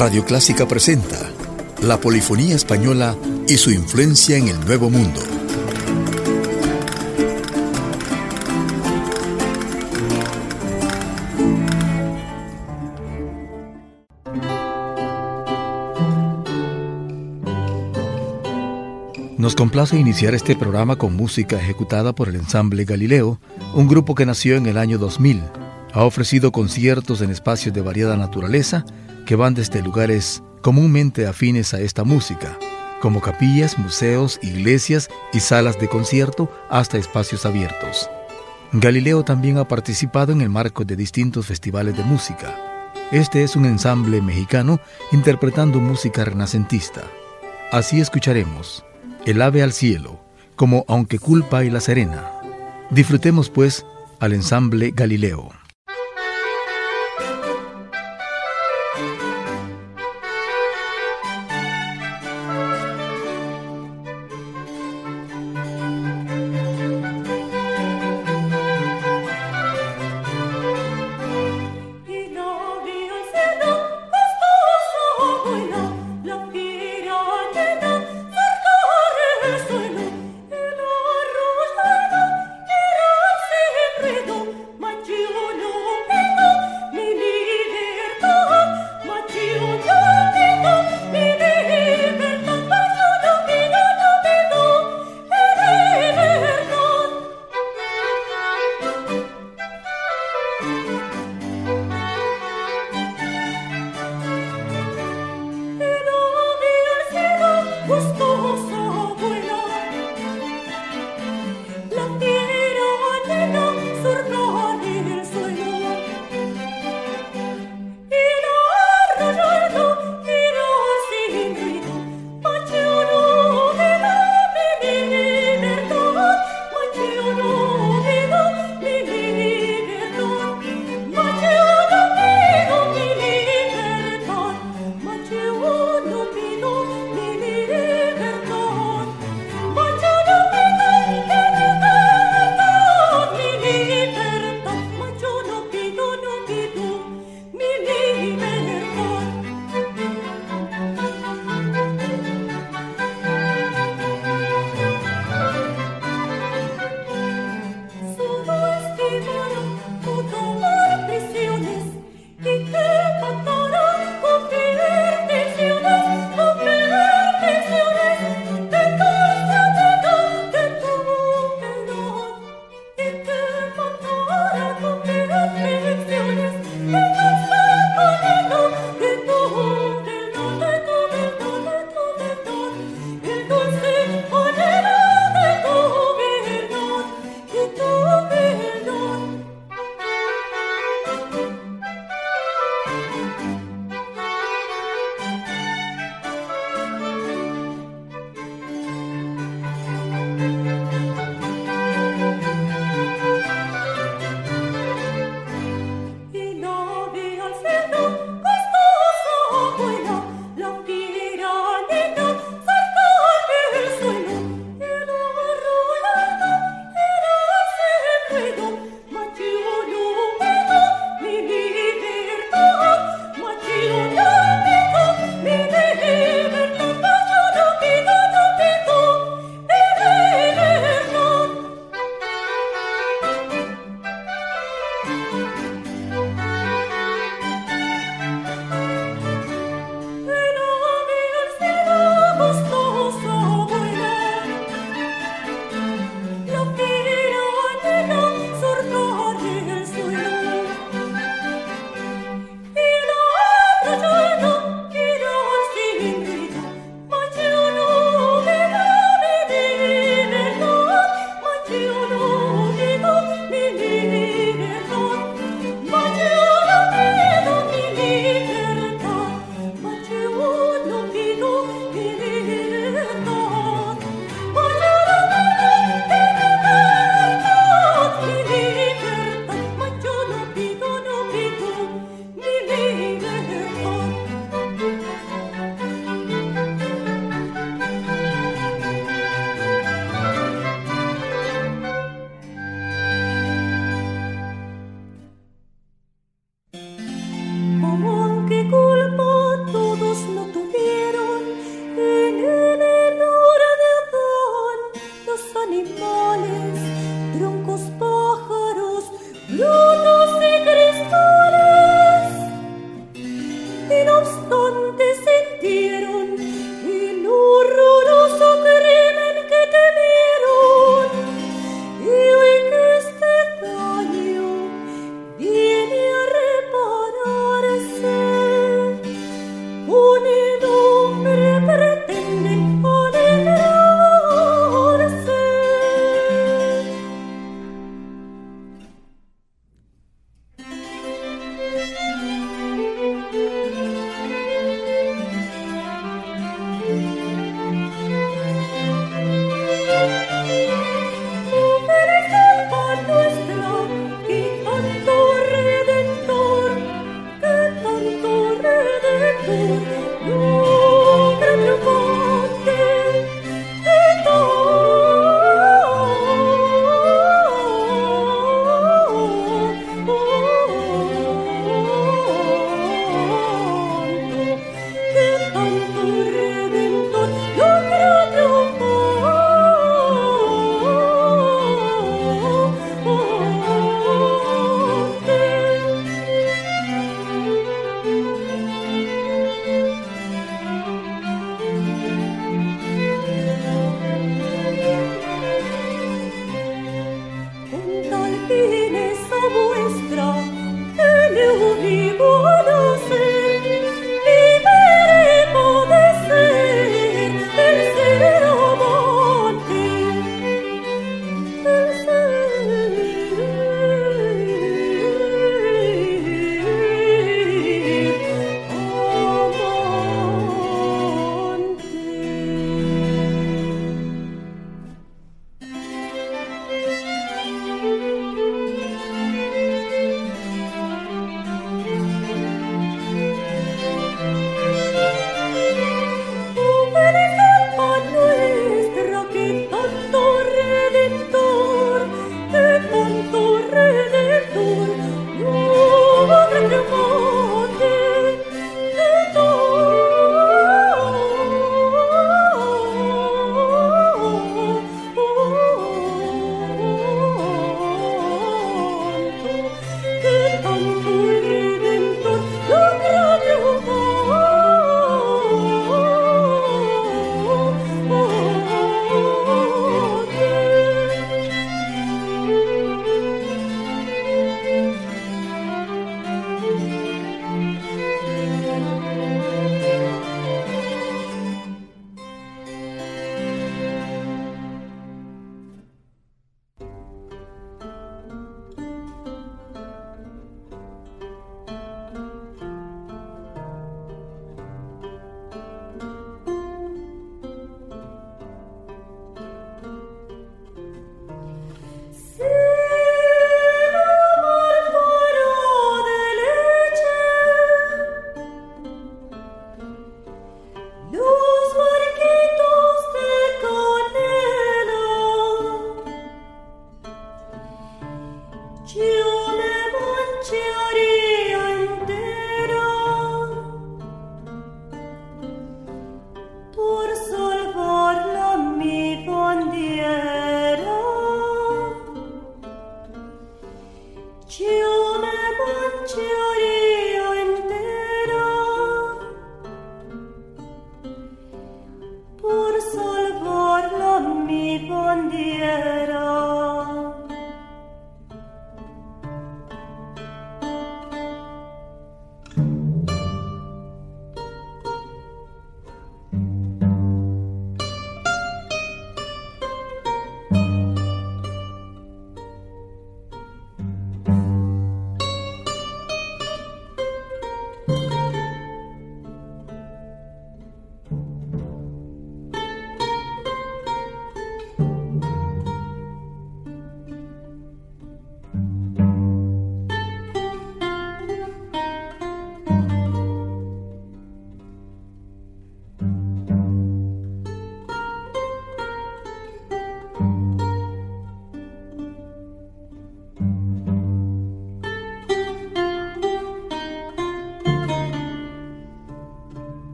Radio Clásica presenta la polifonía española y su influencia en el Nuevo Mundo. Nos complace iniciar este programa con música ejecutada por el ensamble Galileo, un grupo que nació en el año 2000. Ha ofrecido conciertos en espacios de variada naturaleza que van desde lugares comúnmente afines a esta música, como capillas, museos, iglesias y salas de concierto, hasta espacios abiertos. Galileo también ha participado en el marco de distintos festivales de música. Este es un ensamble mexicano interpretando música renacentista. Así escucharemos El ave al cielo, como Aunque culpa y la serena. Disfrutemos pues al ensamble Galileo.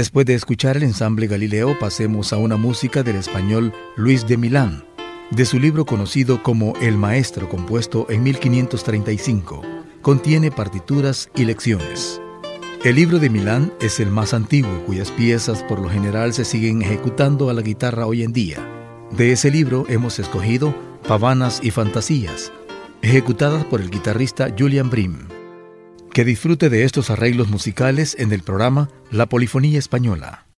Después de escuchar el ensamble Galileo, pasemos a una música del español Luis de Milán, de su libro conocido como El Maestro, compuesto en 1535. Contiene partituras y lecciones. El libro de Milán es el más antiguo, cuyas piezas por lo general se siguen ejecutando a la guitarra hoy en día. De ese libro hemos escogido Pavanas y Fantasías, ejecutadas por el guitarrista Julian Brim. Que disfrute de estos arreglos musicales en el programa La Polifonía Española.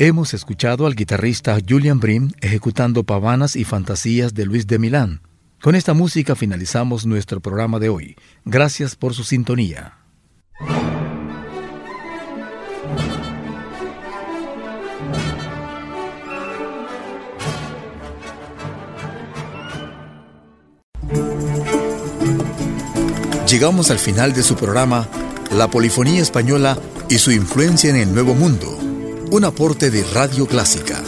Hemos escuchado al guitarrista Julian Brim ejecutando pavanas y fantasías de Luis de Milán. Con esta música finalizamos nuestro programa de hoy. Gracias por su sintonía. Llegamos al final de su programa La Polifonía Española y su influencia en el Nuevo Mundo un aporte de Radio Clásica.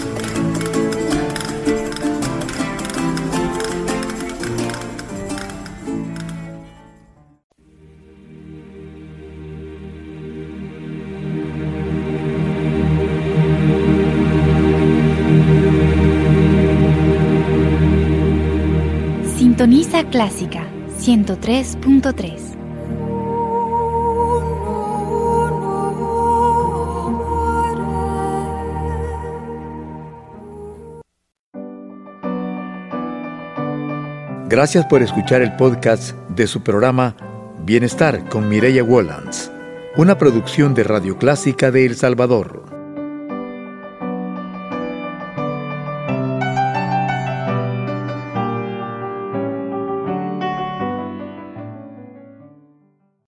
Sintoniza Clásica 103.3 Gracias por escuchar el podcast de su programa Bienestar con Mireya Wollands, una producción de Radio Clásica de El Salvador.